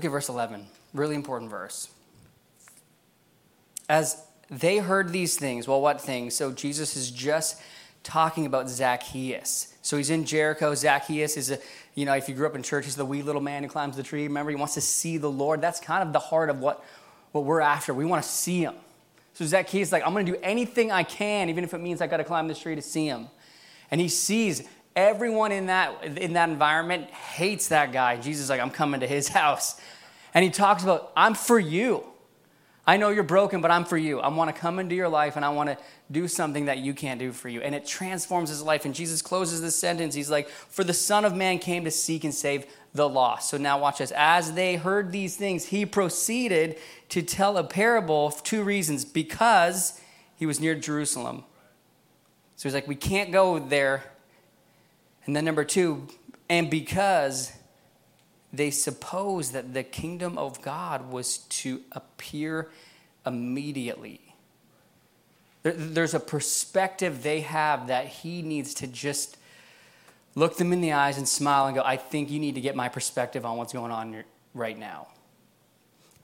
Look at verse 11. Really important verse. As they heard these things, well, what things? So Jesus is just talking about Zacchaeus. So he's in Jericho. Zacchaeus is a, you know, if you grew up in church, he's the wee little man who climbs the tree. Remember, he wants to see the Lord. That's kind of the heart of what, what we're after. We want to see him. So Zacchaeus is like, I'm going to do anything I can, even if it means I got to climb this tree to see him. And he sees everyone in that, in that environment hates that guy. Jesus is like, I'm coming to his house. And he talks about, I'm for you. I know you're broken, but I'm for you. I want to come into your life and I want to do something that you can't do for you. And it transforms his life. And Jesus closes this sentence. He's like, For the Son of Man came to seek and save the lost. So now watch this. As they heard these things, he proceeded to tell a parable for two reasons because he was near Jerusalem. So he's like, We can't go there. And then number two, and because they supposed that the kingdom of God was to appear immediately. There's a perspective they have that he needs to just look them in the eyes and smile and go, I think you need to get my perspective on what's going on right now.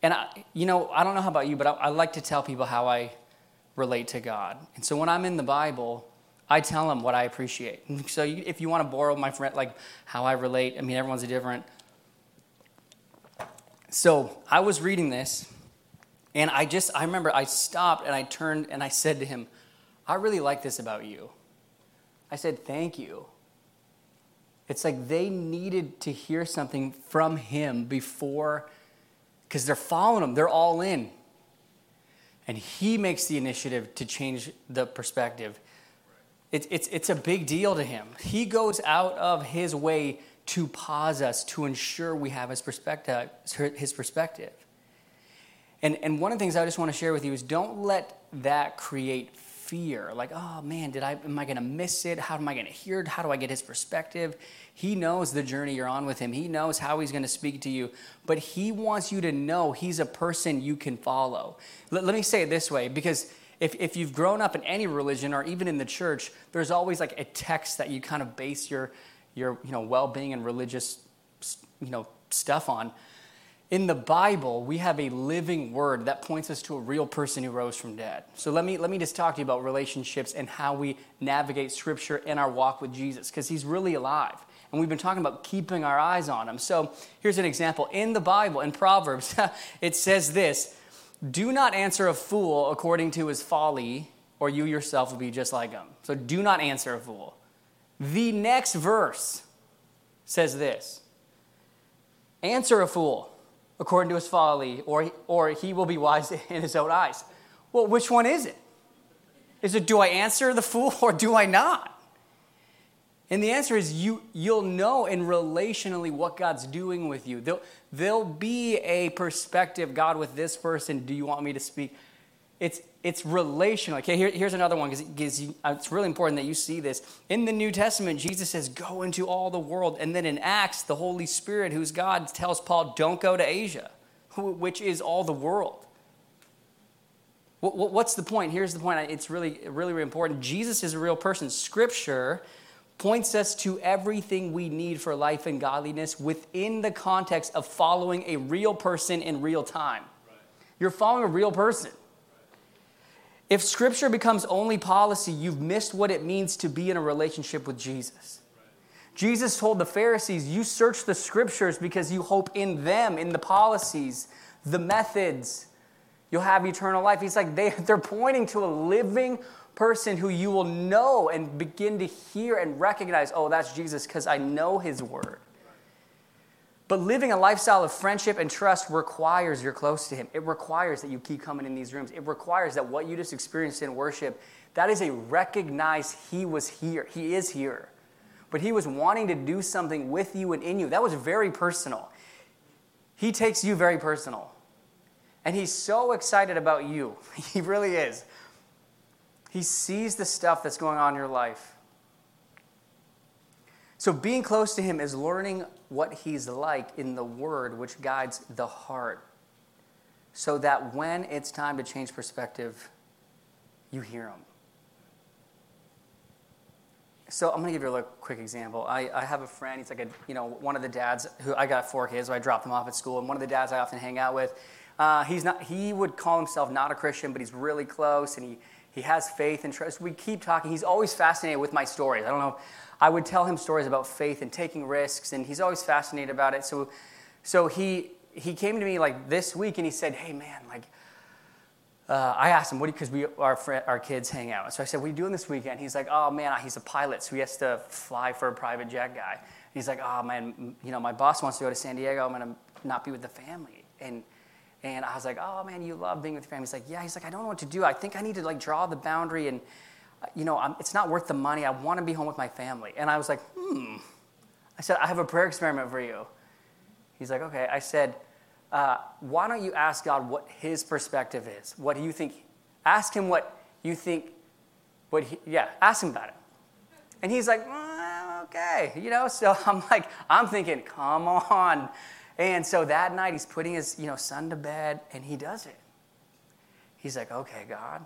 And, I, you know, I don't know how about you, but I, I like to tell people how I relate to God. And so when I'm in the Bible, I tell them what I appreciate. So if you want to borrow my friend, like how I relate, I mean, everyone's different so I was reading this, and I just, I remember I stopped and I turned and I said to him, I really like this about you. I said, Thank you. It's like they needed to hear something from him before, because they're following him, they're all in. And he makes the initiative to change the perspective. It's, it's, it's a big deal to him. He goes out of his way to pause us to ensure we have his perspective. His perspective. And, and one of the things I just want to share with you is don't let that create fear. Like, oh man, did I am I going to miss it? How am I going to hear it? How do I get his perspective? He knows the journey you're on with him. He knows how he's going to speak to you, but he wants you to know he's a person you can follow. Let, let me say it this way because if, if you've grown up in any religion or even in the church, there's always like a text that you kind of base your your you know, well-being and religious you know, stuff on. In the Bible, we have a living word that points us to a real person who rose from dead. So let me, let me just talk to you about relationships and how we navigate Scripture in our walk with Jesus, because he's really alive. And we've been talking about keeping our eyes on him. So here's an example. In the Bible, in Proverbs, it says this Do not answer a fool according to his folly, or you yourself will be just like him. So do not answer a fool. The next verse says this Answer a fool according to his folly, or, or he will be wise in his own eyes. Well, which one is it? Is it do I answer the fool or do I not? And the answer is you, you'll know in relationally what God's doing with you. There'll, there'll be a perspective, God, with this person, do you want me to speak? It's, it's relational. Okay, here, here's another one because uh, it's really important that you see this. In the New Testament, Jesus says, Go into all the world. And then in Acts, the Holy Spirit, who's God, tells Paul, Don't go to Asia, which is all the world. What's the point? Here's the point. It's really, really, really important. Jesus is a real person. Scripture points us to everything we need for life and godliness within the context of following a real person in real time. Right. You're following a real person. If scripture becomes only policy, you've missed what it means to be in a relationship with Jesus. Jesus told the Pharisees, You search the scriptures because you hope in them, in the policies, the methods. You'll have eternal life. He's like, they, they're pointing to a living person who you will know and begin to hear and recognize, oh, that's Jesus because I know his word. But living a lifestyle of friendship and trust requires you're close to Him. It requires that you keep coming in these rooms. It requires that what you just experienced in worship, that is a recognize He was here. He is here. But He was wanting to do something with you and in you. That was very personal. He takes you very personal. And He's so excited about you. He really is. He sees the stuff that's going on in your life. So, being close to Him is learning what He's like in the Word, which guides the heart, so that when it's time to change perspective, you hear Him. so I'm gonna give you a quick example. I, I have a friend. He's like a you know one of the dads who I got four kids. So I dropped them off at school, and one of the dads I often hang out with. Uh, he's not. He would call himself not a Christian, but he's really close, and he he has faith and trust. We keep talking. He's always fascinated with my stories. I don't know. I would tell him stories about faith and taking risks, and he's always fascinated about it. So, so he he came to me like this week, and he said, "Hey man, like." uh, I asked him, what because we our, our kids hang out. So I said, what are you doing this weekend? He's like, oh man, he's a pilot, so he has to fly for a private jet guy. And he's like, oh man, you know, my boss wants to go to San Diego. I'm gonna not be with the family. And and I was like, oh man, you love being with your family. He's like, yeah. He's like, I don't know what to do. I think I need to like draw the boundary, and uh, you know, I'm, it's not worth the money. I want to be home with my family. And I was like, hmm. I said, I have a prayer experiment for you. He's like, okay. I said uh, why don't you ask God what his perspective is? What do you think? Ask him what you think, what he, yeah, ask him about it. And he's like, mm, okay, you know, so I'm like, I'm thinking, come on. And so that night he's putting his, you know, son to bed and he does it. He's like, okay, God.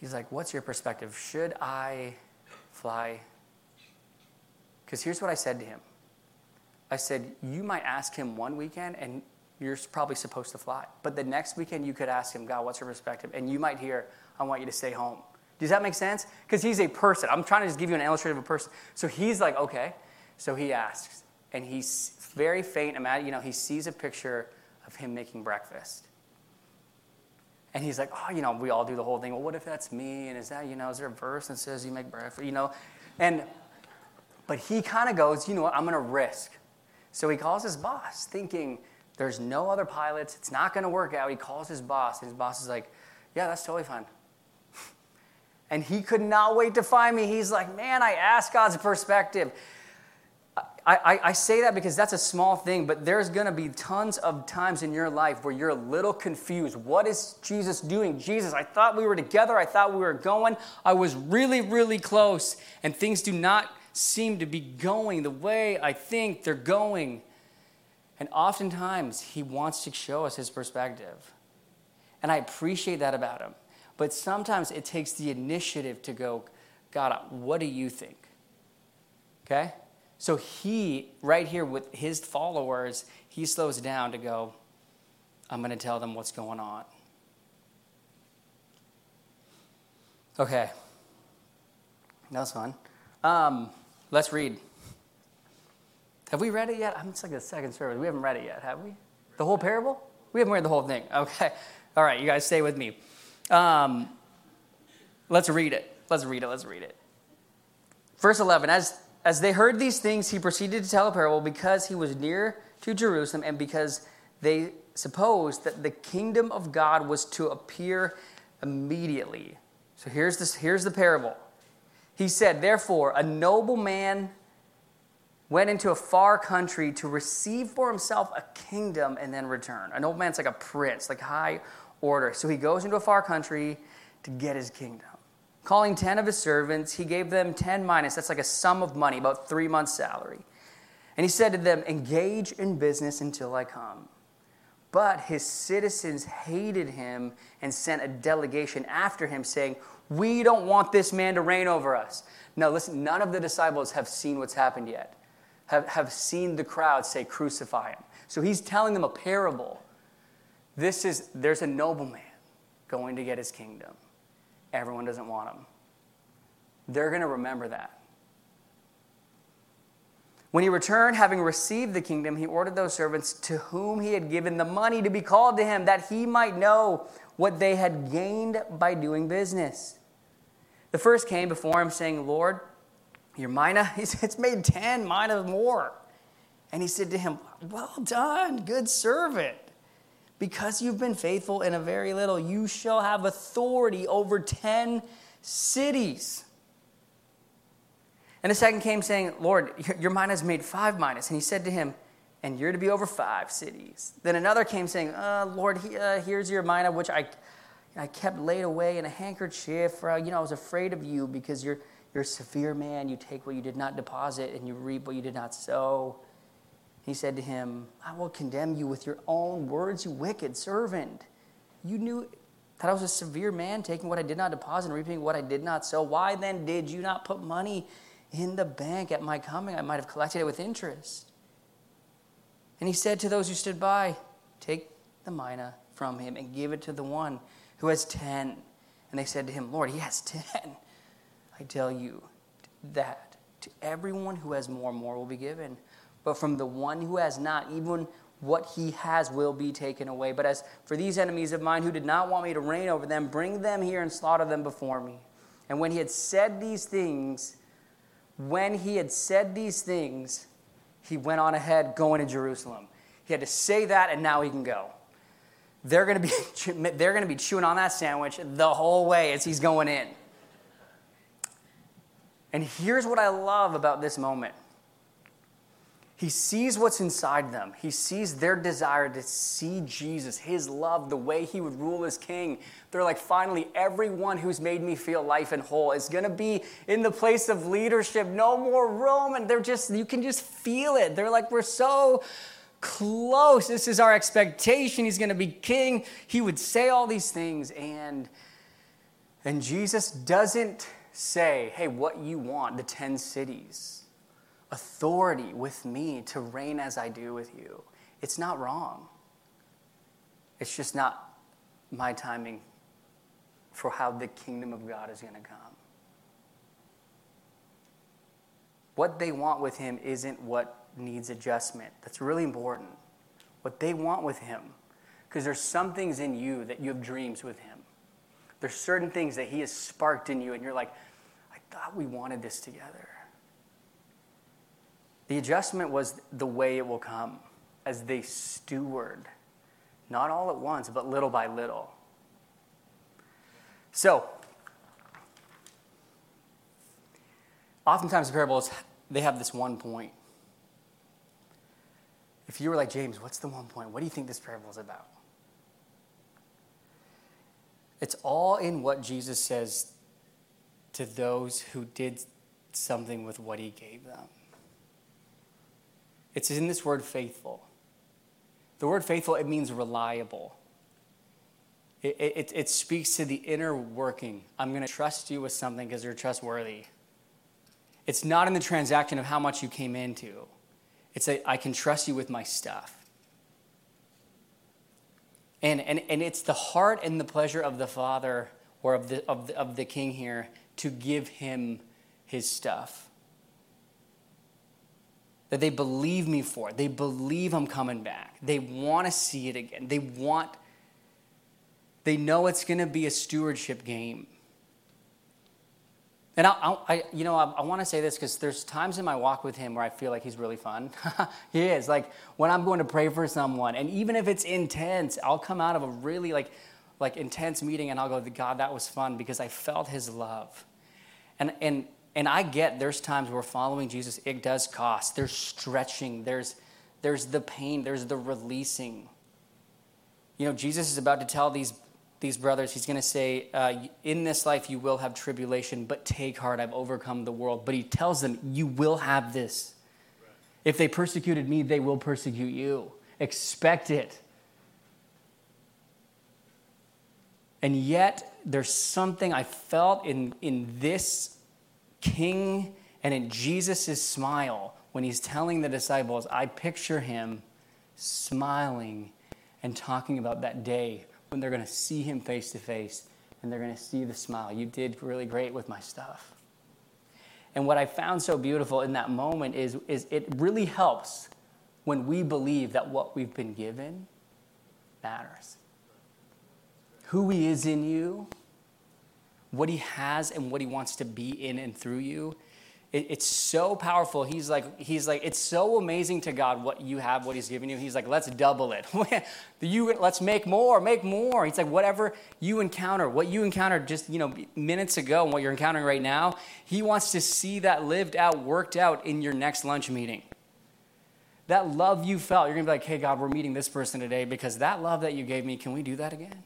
He's like, what's your perspective? Should I fly? Because here's what I said to him. I said, You might ask him one weekend and you're probably supposed to fly. But the next weekend, you could ask him, God, what's your perspective? And you might hear, I want you to stay home. Does that make sense? Because he's a person. I'm trying to just give you an illustration of a person. So he's like, okay. So he asks, and he's very faint. Imagine, you know, he sees a picture of him making breakfast. And he's like, oh, you know, we all do the whole thing. Well, what if that's me? And is that, you know, is there a verse that says you make breakfast? You know, and, but he kind of goes, you know what, I'm going to risk. So he calls his boss, thinking there's no other pilots, it's not going to work out. He calls his boss, and his boss is like, Yeah, that's totally fine. and he could not wait to find me. He's like, Man, I asked God's perspective. I, I, say that because that's a small thing, but there's going to be tons of times in your life where you're a little confused. What is Jesus doing? Jesus, I thought we were together. I thought we were going. I was really, really close, and things do not seem to be going the way I think they're going. And oftentimes, he wants to show us his perspective. And I appreciate that about him. But sometimes it takes the initiative to go, God, what do you think? Okay? So he, right here with his followers, he slows down to go, I'm going to tell them what's going on. Okay. That was fun. Um, Let's read. Have we read it yet? I'm just like the second service. We haven't read it yet, have we? The whole parable? We haven't read the whole thing. Okay. All right, you guys stay with me. Um, let's read it. Let's read it. Let's read it. Verse 11 As, as they heard these things, he proceeded to tell a parable because he was near to Jerusalem and because they supposed that the kingdom of God was to appear immediately. So here's, this, here's the parable. He said, Therefore, a noble man went into a far country to receive for himself a kingdom and then return. A noble man's like a prince, like high order. So he goes into a far country to get his kingdom. Calling 10 of his servants, he gave them 10 minas, That's like a sum of money, about three months' salary. And he said to them, Engage in business until I come. But his citizens hated him and sent a delegation after him, saying, we don't want this man to reign over us. Now, listen, none of the disciples have seen what's happened yet, have, have seen the crowd say, Crucify him. So he's telling them a parable. This is, there's a nobleman going to get his kingdom. Everyone doesn't want them. They're going to remember that. When he returned, having received the kingdom, he ordered those servants to whom he had given the money to be called to him, that he might know what they had gained by doing business. The first came before him, saying, Lord, your mina, it's made 10 mina more. And he said to him, Well done, good servant. Because you've been faithful in a very little, you shall have authority over 10 cities. And the second came saying, Lord, your mina has made five minas. And he said to him, and you're to be over five cities. Then another came saying, uh, Lord, he, uh, here's your mina, which I, I kept laid away in a handkerchief. For, uh, you know, I was afraid of you because you're, you're a severe man. You take what you did not deposit and you reap what you did not sow. He said to him, I will condemn you with your own words, you wicked servant. You knew That I was a severe man, taking what I did not deposit and reaping what I did not sow. Why then did you not put money in the bank at my coming? I might have collected it with interest. And he said to those who stood by, Take the mina from him and give it to the one who has ten. And they said to him, Lord, he has ten. I tell you that to everyone who has more, more will be given. But from the one who has not, even what he has will be taken away. But as for these enemies of mine who did not want me to reign over them, bring them here and slaughter them before me. And when he had said these things, when he had said these things, he went on ahead going to Jerusalem. He had to say that, and now he can go. They're going to be, they're going to be chewing on that sandwich the whole way as he's going in. And here's what I love about this moment he sees what's inside them. He sees their desire to see Jesus, his love, the way he would rule as king. They're like, finally, everyone who's made me feel life and whole is going to be in the place of leadership. No more Rome. And they're just, you can just feel it. They're like, we're so close. This is our expectation. He's going to be king. He would say all these things. And, and Jesus doesn't say, hey, what you want, the 10 cities authority with me to reign as I do with you. It's not wrong. It's just not my timing for how the kingdom of God is going to come. What they want with him isn't what needs adjustment. That's really important. What they want with him, because there's some things in you that you have dreams with him. There's certain things that he has sparked in you, and you're like, I thought we wanted this together. The adjustment was the way it will come as they steward, not all at once, but little by little. So, oftentimes the parables, they have this one point. If you were like, James, what's the one point? What do you think this parable is about? It's all in what Jesus says to those who did something with what he gave them. It's in this word faithful. The word faithful, it means reliable. It, it, it speaks to the inner working. I'm going to trust you with something because you're trustworthy. It's not in the transaction of how much you came into. It's a, I can trust you with my stuff. And, and, and it's the heart and the pleasure of the Father or of the, of the, of the King here to give him his stuff that they believe me for. They believe I'm coming back. They want to see it again. They want, they know it's going to be a stewardship game. And I, I you know, I, I want to say this because there's times in my walk with him where I feel like he's really fun. he is. Like when I'm going to pray for someone, and even if it's intense, I'll come out of a really like, like intense meeting, and I'll go, "God, that was fun," because I felt His love. And and and I get there's times where following Jesus, it does cost. There's stretching, there's, there's the pain, there's the releasing. You know, Jesus is about to tell these, these brothers, he's going to say, uh, In this life you will have tribulation, but take heart, I've overcome the world. But he tells them, You will have this. If they persecuted me, they will persecute you. Expect it. And yet, there's something I felt in, in this king and in Jesus' smile when he's telling the disciples, I picture him smiling and talking about that day when they're going to see him face to face and they're going to see the smile. You did really great with my stuff. And what I found so beautiful in that moment is, is it really helps when we believe that what we've been given matters. Who he is in you what he has and what he wants to be in and through you it, it's so powerful. He's like he's like it's so amazing to god what you have what he's given you. He's like let's double it. You let's make more make more. He's like whatever you encounter what you encountered just you know minutes ago and what you're encountering right now he wants to see that lived out worked out in your next lunch meeting. That love you felt you're gonna be like hey god we're meeting this person today because that love that you gave me can we do that again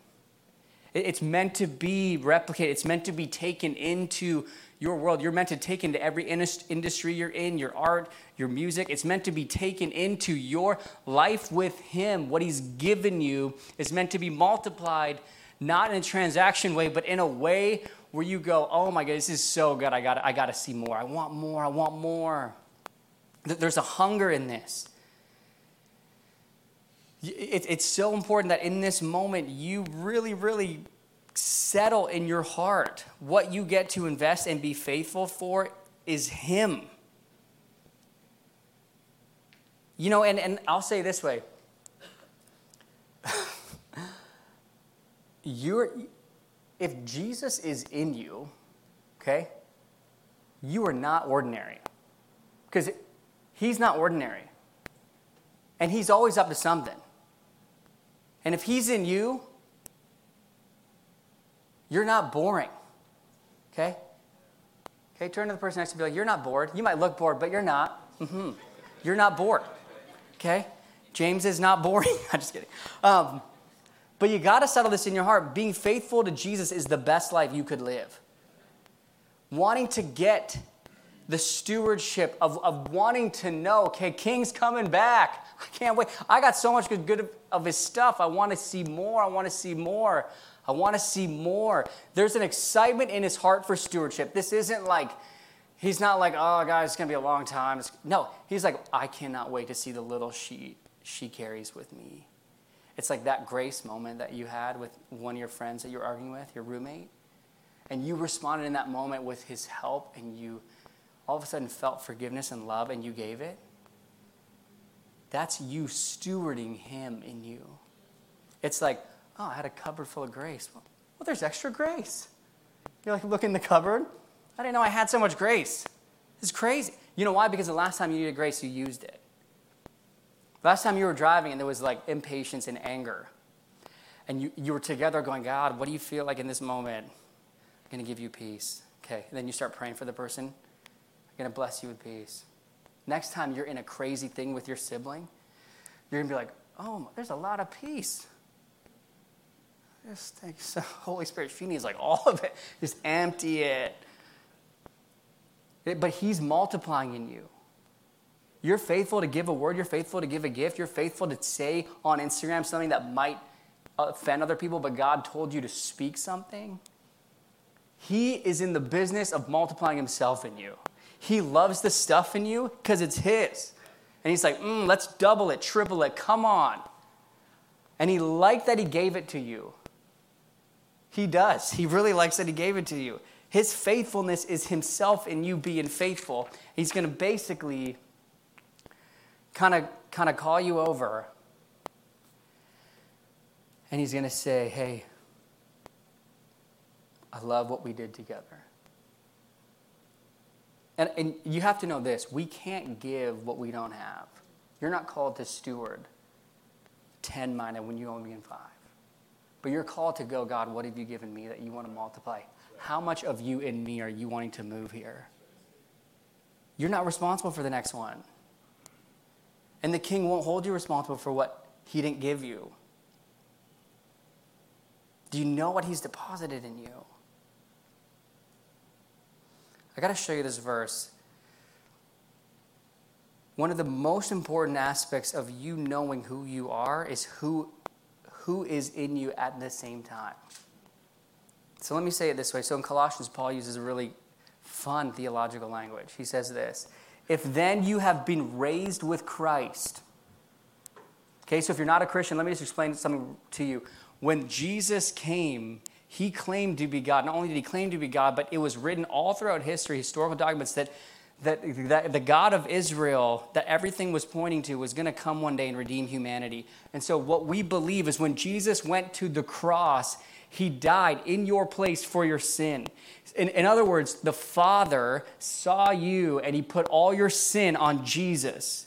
it's meant to be replicated. It's meant to be taken into your world. You're meant to take into every industry you're in, your art, your music. It's meant to be taken into your life with Him. What He's given you is meant to be multiplied not in a transaction way, but in a way where you go, oh my God, this is so good. I got I got to see more. I want more. I want more. There's a hunger in this. It's so important that in this moment you really, really settle in your heart what you get to invest and be faithful for is Him. You know, and, and I'll say this way you're, if Jesus is in you, okay, you are not ordinary. Because he's not ordinary. And he's always up to something. And if he's in you, you're not boring. Okay? Okay, turn to the person next to you be like, You're not bored. You might look bored, but you're not. Mm-hmm. You're not bored. Okay? James is not boring. I'm just kidding. Um, but you got to settle this in your heart. Being faithful to Jesus is the best life you could live. Wanting to get the stewardship of, of wanting to know, okay, King's coming back. I can't wait. I got so much good of, his stuff. I want to see more. I want to see more. I want to see more. There's an excitement in his heart for stewardship. This isn't like, he's not like, oh, guys, it's going to be a long time. It's, no, he's like, I cannot wait to see the little she, she carries with me. It's like that grace moment that you had with one of your friends that you're arguing with, your roommate. And you responded in that moment with his help, and you all of a sudden felt forgiveness and love, and you gave it. That's you stewarding him in you. It's like, oh, I had a cupboard full of grace. Well, there's extra grace. You're like, look in the cupboard. I didn't know I had so much grace. It's crazy. You know why? Because the last time you needed grace, you used it. Last time you were driving and there was like impatience and anger, and you, you were together going, God, what do you feel like in this moment? I'm going to give you peace. Okay. And then you start praying for the person. Going to bless you with peace. Next time you're in a crazy thing with your sibling, you're going to be like, oh, there's a lot of peace. Just take so Holy Spirit, she needs like all of it. Just empty it. But He's multiplying in you. You're faithful to give a word, you're faithful to give a gift, you're faithful to say on Instagram something that might offend other people, but God told you to speak something. He is in the business of multiplying himself in you. He loves the stuff in you because it's his. And he's like, mm, let's double it, triple it, come on. And he liked that he gave it to you. He does. He really likes that he gave it to you. His faithfulness is himself in you being faithful. He's going to basically kind of kind of call you over and he's going to say, "Hey, I love what we did together." And, and you have to know this we can't give what we don't have. You're not called to steward 10 mina when you only in five. But you're called to go, God, what have you given me that you want to multiply? How much of you in me are you wanting to move here? You're not responsible for the next one. And the king won't hold you responsible for what he didn't give you. Do you know what he's deposited in you? I got to show you this verse. One of the most important aspects of you knowing who you are is who, who is in you at the same time. So let me say it this way. So in Colossians, Paul uses a really fun theological language. He says this if then you have been raised with Christ. Okay, so if you're not a Christian, let me just explain something to you. When Jesus came, he claimed to be God. Not only did he claim to be God, but it was written all throughout history, historical documents, that, that, that the God of Israel, that everything was pointing to, was going to come one day and redeem humanity. And so, what we believe is when Jesus went to the cross, he died in your place for your sin. In, in other words, the Father saw you and he put all your sin on Jesus.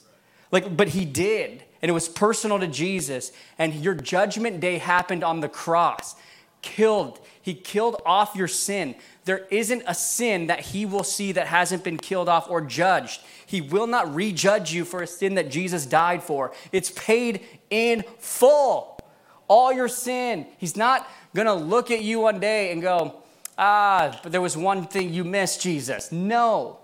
Like, but he did, and it was personal to Jesus. And your judgment day happened on the cross. Killed. He killed off your sin. There isn't a sin that he will see that hasn't been killed off or judged. He will not rejudge you for a sin that Jesus died for. It's paid in full. All your sin. He's not going to look at you one day and go, ah, but there was one thing you missed, Jesus. No,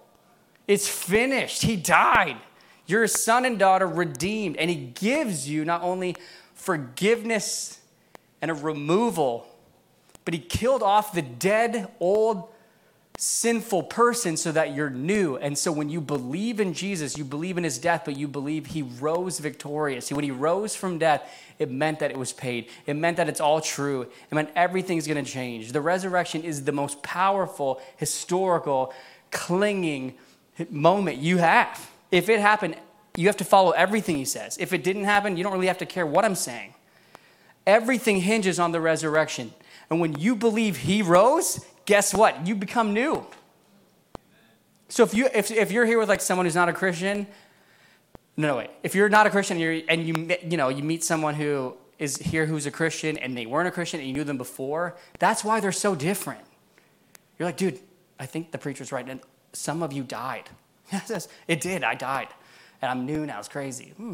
it's finished. He died. You're son and daughter redeemed, and He gives you not only forgiveness and a removal but he killed off the dead, old, sinful person so that you're new. And so when you believe in Jesus, you believe in his death, but you believe he rose victorious. When he rose from death, it meant that it was paid. It meant that it's all true. It meant everything's going to change. The resurrection is the most powerful, historical, clinging moment you have. If it happened, you have to follow everything he says. If it didn't happen, you don't really have to care what I'm saying. Everything hinges on the resurrection. And when you believe he rose, guess what? You become new. So if you if, if you're here with like someone who's not a Christian, no no wait. If you're not a Christian you're, and you you know you meet someone who is here who's a Christian and they weren't a Christian and you knew them before, that's why they're so different. You're like, dude, I think the preacher's right, and some of you died. it did. I died, and I'm new now. It's crazy. Hmm.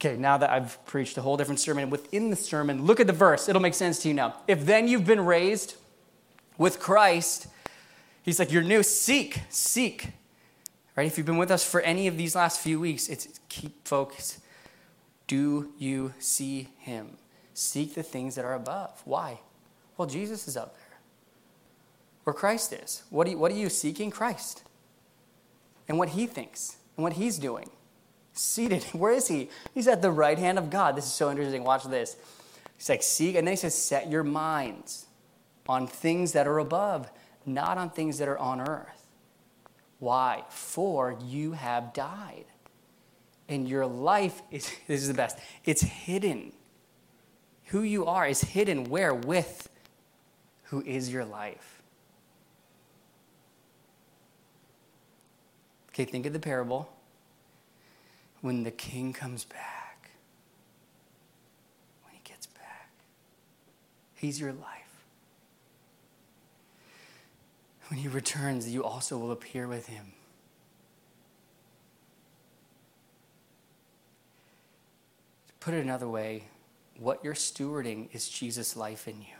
Okay, now that I've preached a whole different sermon, within the sermon, look at the verse. It'll make sense to you now. If then you've been raised with Christ, he's like, you're new. Seek, seek. Right? If you've been with us for any of these last few weeks, it's keep focused. Do you see him? Seek the things that are above. Why? Well, Jesus is up there. Where Christ is. What you, what are you seeking? Christ. And what he thinks and what he's doing. Seated. Where is he? He's at the right hand of God. This is so interesting. Watch this. He's like, seek, and then he says, set your minds on things that are above, not on things that are on earth. Why? For you have died. And your life is, this is the best, it's hidden. Who you are is hidden where? With who is your life. Okay, think of the parable. When the king comes back, when he gets back, he's your life. When he returns, you also will appear with him. Put it another way, what you're stewarding is Jesus' life in you.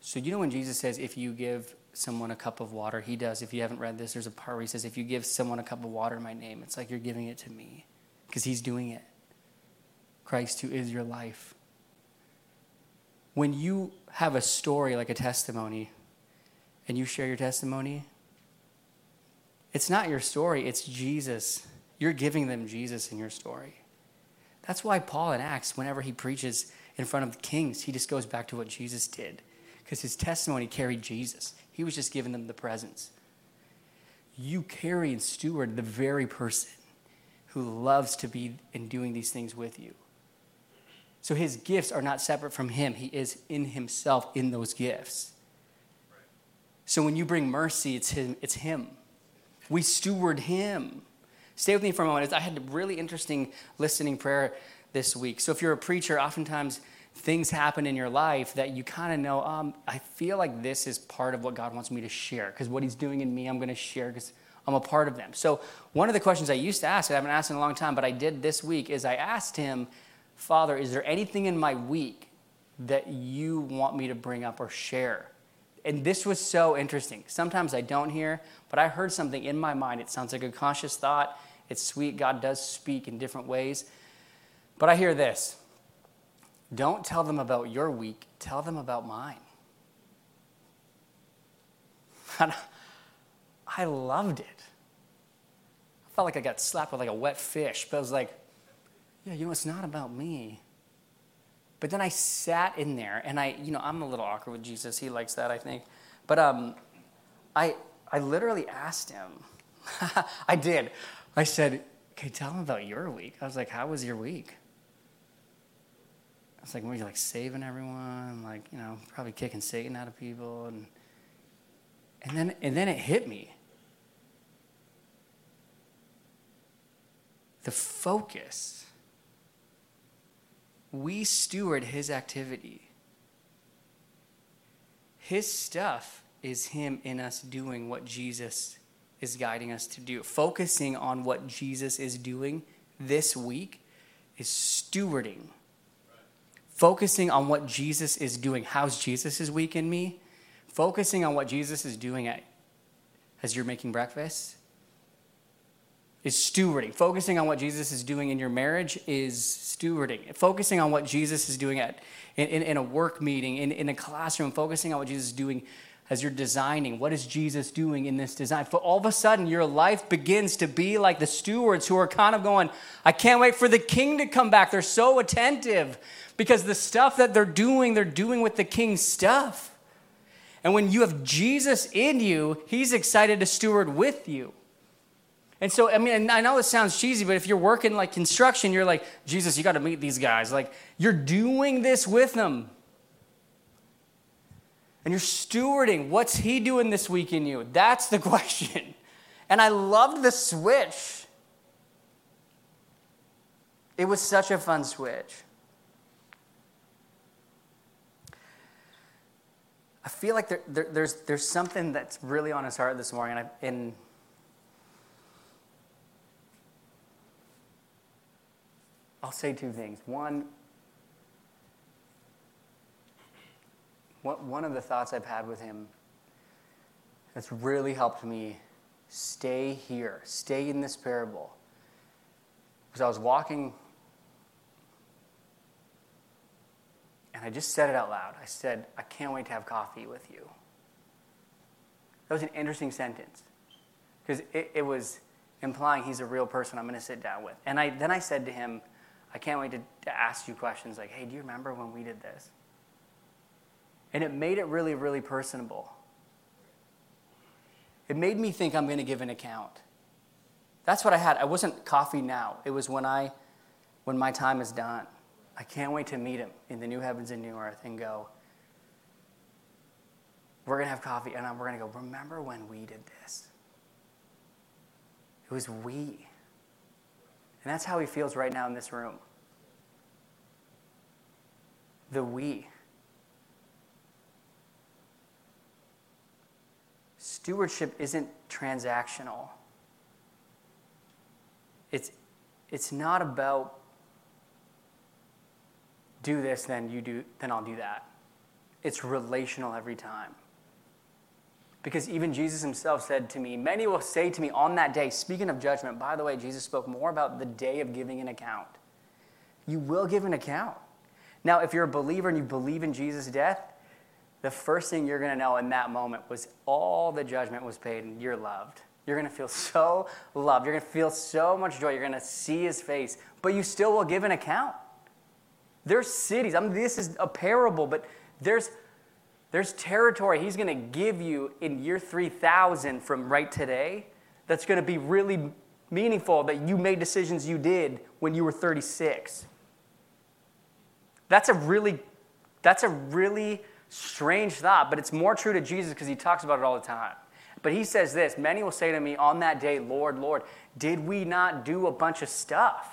So, you know, when Jesus says, if you give someone a cup of water, he does. If you haven't read this, there's a part where he says, if you give someone a cup of water in my name, it's like you're giving it to me because he's doing it. Christ, who is your life. When you have a story like a testimony, and you share your testimony, it's not your story, it's Jesus. You're giving them Jesus in your story. That's why Paul in Acts, whenever he preaches in front of the kings, he just goes back to what Jesus did because his testimony carried Jesus. He was just giving them the presence. You carry and steward the very person who loves to be in doing these things with you. So his gifts are not separate from him, he is in himself in those gifts. So when you bring mercy, it's him. It's him. We steward him. Stay with me for a moment. I had a really interesting listening prayer this week. So if you're a preacher, oftentimes things happen in your life that you kind of know, um, I feel like this is part of what God wants me to share because what he's doing in me, I'm going to share because I'm a part of them. So one of the questions I used to ask, I haven't asked in a long time, but I did this week, is I asked him, Father, is there anything in my week that you want me to bring up or share? and this was so interesting. Sometimes I don't hear, but I heard something in my mind. It sounds like a conscious thought. It's sweet. God does speak in different ways. But I hear this don't tell them about your week, tell them about mine. I loved it. I felt like I got slapped with like a wet fish, but I was like, yeah, you know, it's not about me. But then I sat in there, and I, you know, I'm a little awkward with Jesus. He likes that, I think. But um, I, I literally asked him. I did. I said, "Okay, tell him about your week." I was like, "How was your week?" Was like, "Were you like saving everyone? Like, you know, probably kicking Satan out of people?" And and then and then it hit me. The focus we steward his activity. His stuff is him in us doing what Jesus is guiding us to do. Focusing on what Jesus is doing this week is stewarding. Focusing on what Jesus is doing. How's Jesus' week in me? Focusing on what Jesus is doing at, as you're making breakfast is stewarding. Focusing on what Jesus is doing in your marriage is stewarding. Focusing on what Jesus is doing at, in, in, in a work meeting, in, in a classroom, focusing on what Jesus is doing as you're designing. What is Jesus doing in this design? For all of a sudden, your life begins to be like the stewards who are kind of going, I can't wait for the king to come back. They're so attentive because the stuff that they're doing, they're doing with the king's stuff. And when you have Jesus in you, he's excited to steward with you. And so, I mean, I know it sounds cheesy, but if you're working like construction, you're like, Jesus, you got to meet these guys. Like, you're doing this with them. And you're stewarding. What's he doing this week in you? That's the question. And I loved the switch. It was such a fun switch. I feel like there, there, there's, there's something that's really on his heart this morning. And, I, and I'll say two things. One, one of the thoughts I've had with him that's really helped me stay here, stay in this parable, was I was walking and I just said it out loud. I said, I can't wait to have coffee with you. That was an interesting sentence because it, it was implying he's a real person I'm going to sit down with. And I, then I said to him, I can't wait to, to ask you questions like, hey, do you remember when we did this? And it made it really, really personable. It made me think I'm going to give an account. That's what I had. I wasn't coffee now. It was when I when my time is done. I can't wait to meet him in the new heavens and new earth and go, we're going to have coffee and we're going to go, remember when we did this? It was we. And that's how he feels right now in this room the we. Stewardship isn't transactional. It's, it's not about do this, then you do, then I'll do that. It's relational every time. Because even Jesus himself said to me, Many will say to me on that day, speaking of judgment, by the way, Jesus spoke more about the day of giving an account. You will give an account. Now, if you're a believer and you believe in Jesus' death, the first thing you're going to know in that moment was all the judgment was paid and you're loved. You're going to feel so loved. You're going to feel so much joy. You're going to see his face, but you still will give an account. There's cities. I mean, this is a parable, but there's there's territory he's going to give you in year 3000 from right today that's going to be really meaningful that you made decisions you did when you were 36. That's a really, that's a really strange thought, but it's more true to Jesus because he talks about it all the time. But he says this Many will say to me on that day, Lord, Lord, did we not do a bunch of stuff?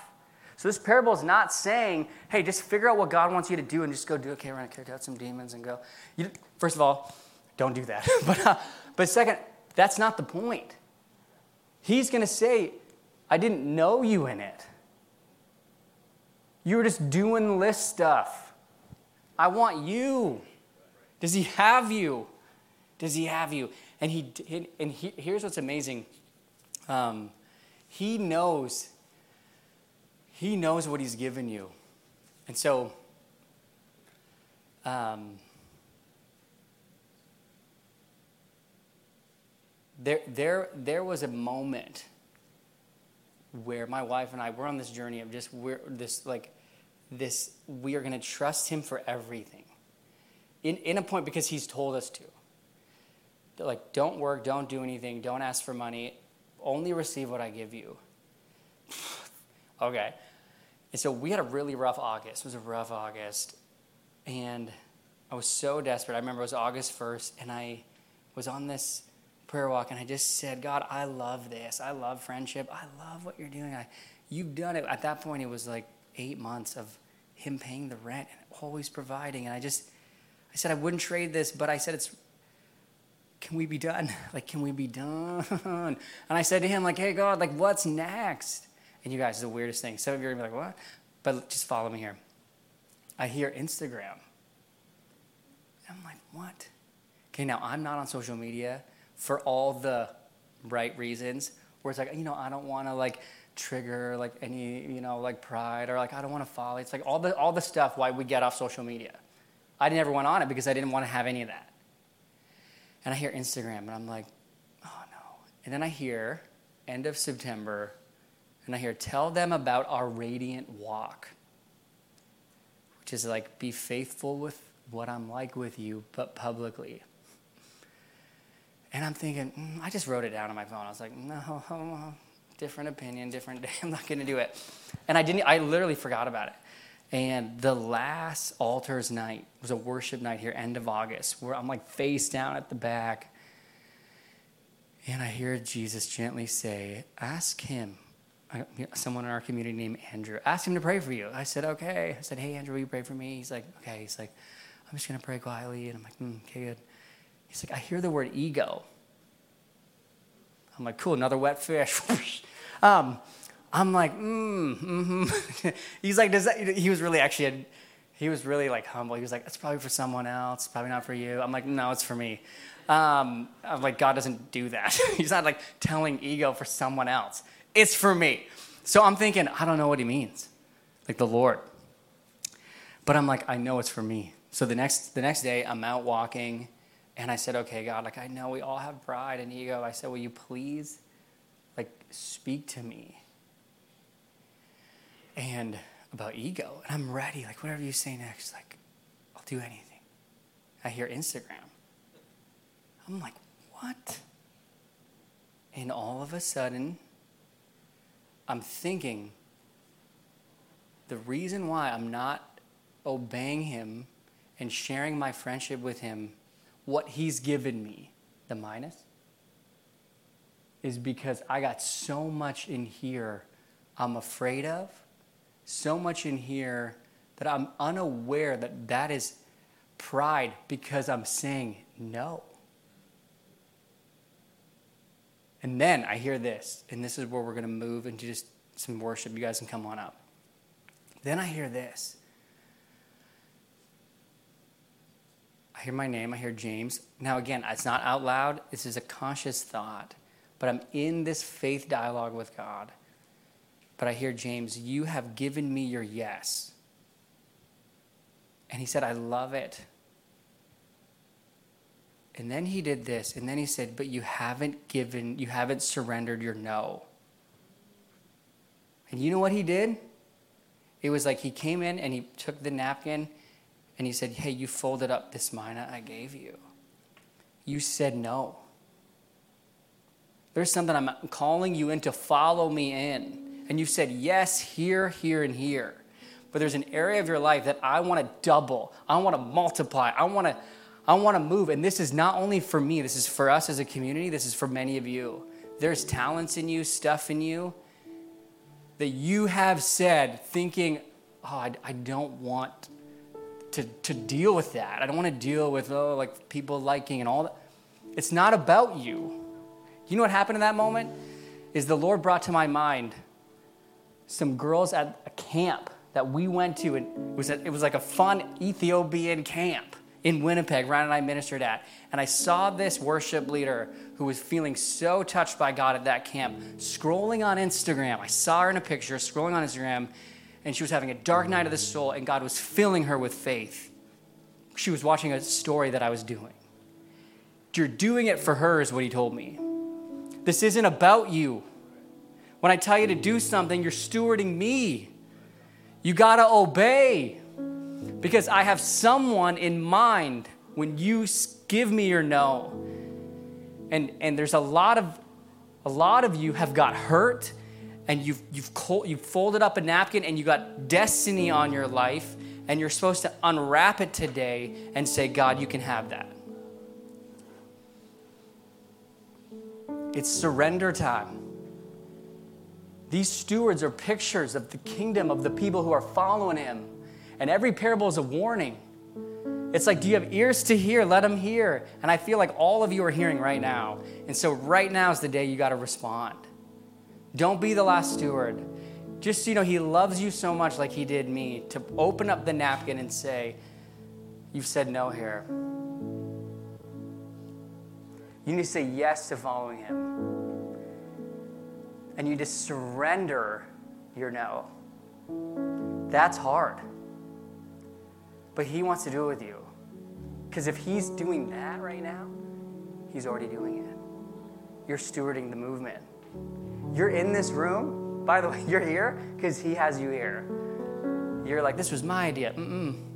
So this parable is not saying, hey, just figure out what God wants you to do and just go do, okay, we're kick out some demons and go. You, first of all, don't do that. but, uh, but second, that's not the point. He's going to say, I didn't know you in it. You were just doing list stuff. I want you. Does he have you? Does he have you? And he and he, here's what's amazing. Um, he knows. He knows what he's given you, and so. Um, there, there, there was a moment where my wife and I were on this journey of just we're this like this we are going to trust him for everything. In in a point because he's told us to. Like don't work, don't do anything, don't ask for money, only receive what I give you. okay. And so we had a really rough August. It was a rough August. And I was so desperate. I remember it was August 1st and I was on this prayer walk and I just said, God, I love this. I love friendship. I love what you're doing. I, you've done it. At that point, it was like eight months of him paying the rent and always providing. And I just, I said, I wouldn't trade this, but I said, it's, can we be done? Like, can we be done? And I said to him, like, hey, God, like, what's next? And you guys, the weirdest thing. Some of you are to be like, what? But just follow me here. I hear Instagram. I'm like, what? Okay, now I'm not on social media for all the right reasons. where it's like, you know, I don't want to like trigger like any, you know, like pride or like I don't want to follow. It's like all the all the stuff why we get off social media. I never went on it because I didn't want to have any of that. And I hear Instagram and I'm like, oh no. And then I hear end of September and I hear tell them about our radiant walk. Which is like be faithful with what I'm like with you, but publicly. And I'm thinking, mm, I just wrote it down on my phone. I was like, no, different opinion, different day. I'm not going to do it. And I didn't, I literally forgot about it. And the last altars night was a worship night here, end of August, where I'm like face down at the back. And I hear Jesus gently say, Ask him, someone in our community named Andrew, ask him to pray for you. I said, Okay. I said, Hey, Andrew, will you pray for me? He's like, Okay. He's like, I'm just going to pray quietly. And I'm like, mm, Okay, good. He's like, I hear the word ego. I'm like, Cool, another wet fish. um, I'm like, mm, mm-hmm. He's like, does that, he was really actually, he was really like humble. He was like, it's probably for someone else, probably not for you. I'm like, no, it's for me. Um, I'm like, God doesn't do that. He's not like telling ego for someone else. It's for me. So I'm thinking, I don't know what he means, like the Lord. But I'm like, I know it's for me. So the next the next day, I'm out walking, and I said, okay, God, like I know we all have pride and ego. I said, will you please, like, speak to me? And about ego, and I'm ready. Like whatever you say next, like I'll do anything. I hear Instagram. I'm like, what? And all of a sudden, I'm thinking the reason why I'm not obeying him and sharing my friendship with him, what he's given me, the minas, is because I got so much in here I'm afraid of, so much in here that I'm unaware that that is pride because I'm saying no. And then I hear this, and this is where we're going to move into just some worship. You guys can come on up. Then I hear this. I hear my name, I hear James. Now, again, it's not out loud, this is a conscious thought, but I'm in this faith dialogue with God. But I hear James, you have given me your yes. And he said, I love it. And then he did this, and then he said, But you haven't given, you haven't surrendered your no. And you know what he did? It was like he came in and he took the napkin and he said, Hey, you folded up this mina I gave you. You said no. There's something I'm calling you in to follow me in. And you said yes here, here, and here. But there's an area of your life that I want to double, I want to multiply, I want to I want to move. And this is not only for me, this is for us as a community, this is for many of you. There's talents in you, stuff in you that you have said, thinking, oh, I, I don't want to, to deal with that. I don't want to deal with, oh, like people liking and all that. It's not about you. You know what happened in that moment? Is the Lord brought to my mind some girls at a camp that we went to, and it was, a, it was like a fun Ethiopian camp in Winnipeg, Ryan and I ministered at. And I saw this worship leader who was feeling so touched by God at that camp scrolling on Instagram. I saw her in a picture scrolling on Instagram, and she was having a dark night of the soul, and God was filling her with faith. She was watching a story that I was doing. You're doing it for her, is what he told me. This isn't about you. When I tell you to do something, you're stewarding me. You got to obey because I have someone in mind when you give me your no. And, and there's a lot of a lot of you have got hurt and you've, you've, you've folded up a napkin and you got destiny on your life and you're supposed to unwrap it today and say, God, you can have that. It's surrender time. These stewards are pictures of the kingdom of the people who are following him. And every parable is a warning. It's like, do you have ears to hear? Let them hear. And I feel like all of you are hearing right now. And so, right now is the day you got to respond. Don't be the last steward. Just you know, He loves you so much, like He did me, to open up the napkin and say, You've said no here. You need to say yes to following Him. And you just surrender your no. That's hard. But He wants to do it with you. Because if He's doing that right now, He's already doing it. You're stewarding the movement. You're in this room. By the way, you're here because He has you here. You're like, this was my idea. Mm-mm.